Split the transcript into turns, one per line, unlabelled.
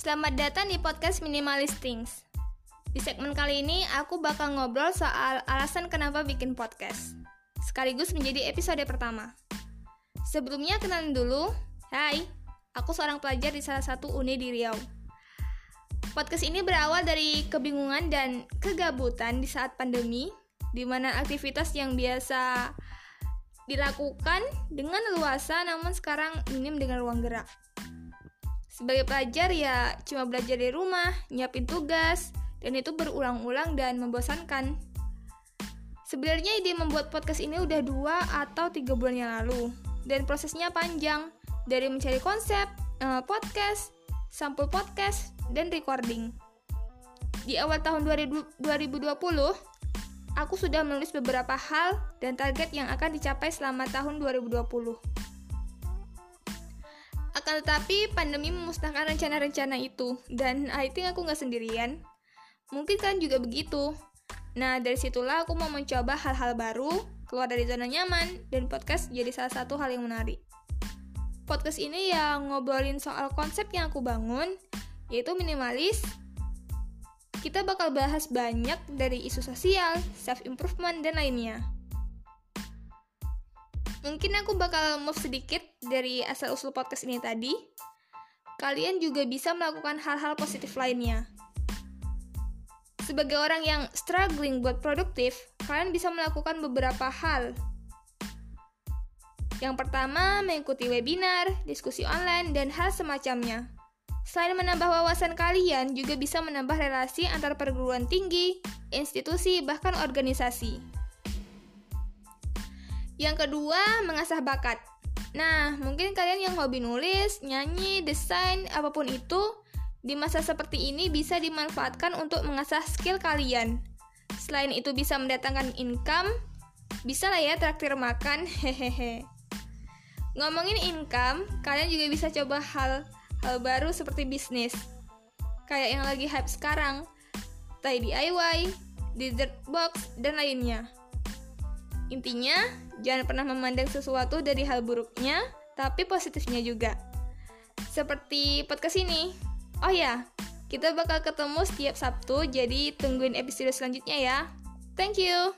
Selamat datang di podcast Minimalist Things. Di segmen kali ini aku bakal ngobrol soal alasan kenapa bikin podcast. Sekaligus menjadi episode pertama. Sebelumnya kenalin dulu. Hai, aku seorang pelajar di salah satu uni di Riau. Podcast ini berawal dari kebingungan dan kegabutan di saat pandemi, di mana aktivitas yang biasa dilakukan dengan luasa namun sekarang minim dengan ruang gerak. Sebagai pelajar ya cuma belajar di rumah, nyiapin tugas, dan itu berulang-ulang dan membosankan. Sebenarnya ide membuat podcast ini udah dua atau tiga bulan yang lalu, dan prosesnya panjang, dari mencari konsep, uh, podcast, sampul podcast, dan recording. Di awal tahun 2020, aku sudah menulis beberapa hal dan target yang akan dicapai selama tahun 2020. Akan tetapi, pandemi memusnahkan rencana-rencana itu, dan I think aku nggak sendirian. Mungkin kan juga begitu. Nah, dari situlah aku mau mencoba hal-hal baru, keluar dari zona nyaman, dan podcast jadi salah satu hal yang menarik. Podcast ini yang ngobrolin soal konsep yang aku bangun, yaitu minimalis, kita bakal bahas banyak dari isu sosial, self-improvement, dan lainnya. Mungkin aku bakal move sedikit dari asal-usul podcast ini tadi. Kalian juga bisa melakukan hal-hal positif lainnya. Sebagai orang yang struggling buat produktif, kalian bisa melakukan beberapa hal. Yang pertama, mengikuti webinar, diskusi online, dan hal semacamnya. Selain menambah wawasan kalian, juga bisa menambah relasi antar perguruan tinggi, institusi, bahkan organisasi. Yang kedua, mengasah bakat. Nah, mungkin kalian yang hobi nulis, nyanyi, desain, apa pun itu, di masa seperti ini bisa dimanfaatkan untuk mengasah skill kalian. Selain itu bisa mendatangkan income, bisa lah ya traktir makan, hehehe. Ngomongin income, kalian juga bisa coba hal hal baru seperti bisnis. Kayak yang lagi hype sekarang, Thai DIY, Dessert Box, dan lainnya. Intinya, jangan pernah memandang sesuatu dari hal buruknya, tapi positifnya juga. Seperti podcast ini. Oh ya, kita bakal ketemu setiap Sabtu, jadi tungguin episode selanjutnya ya. Thank you.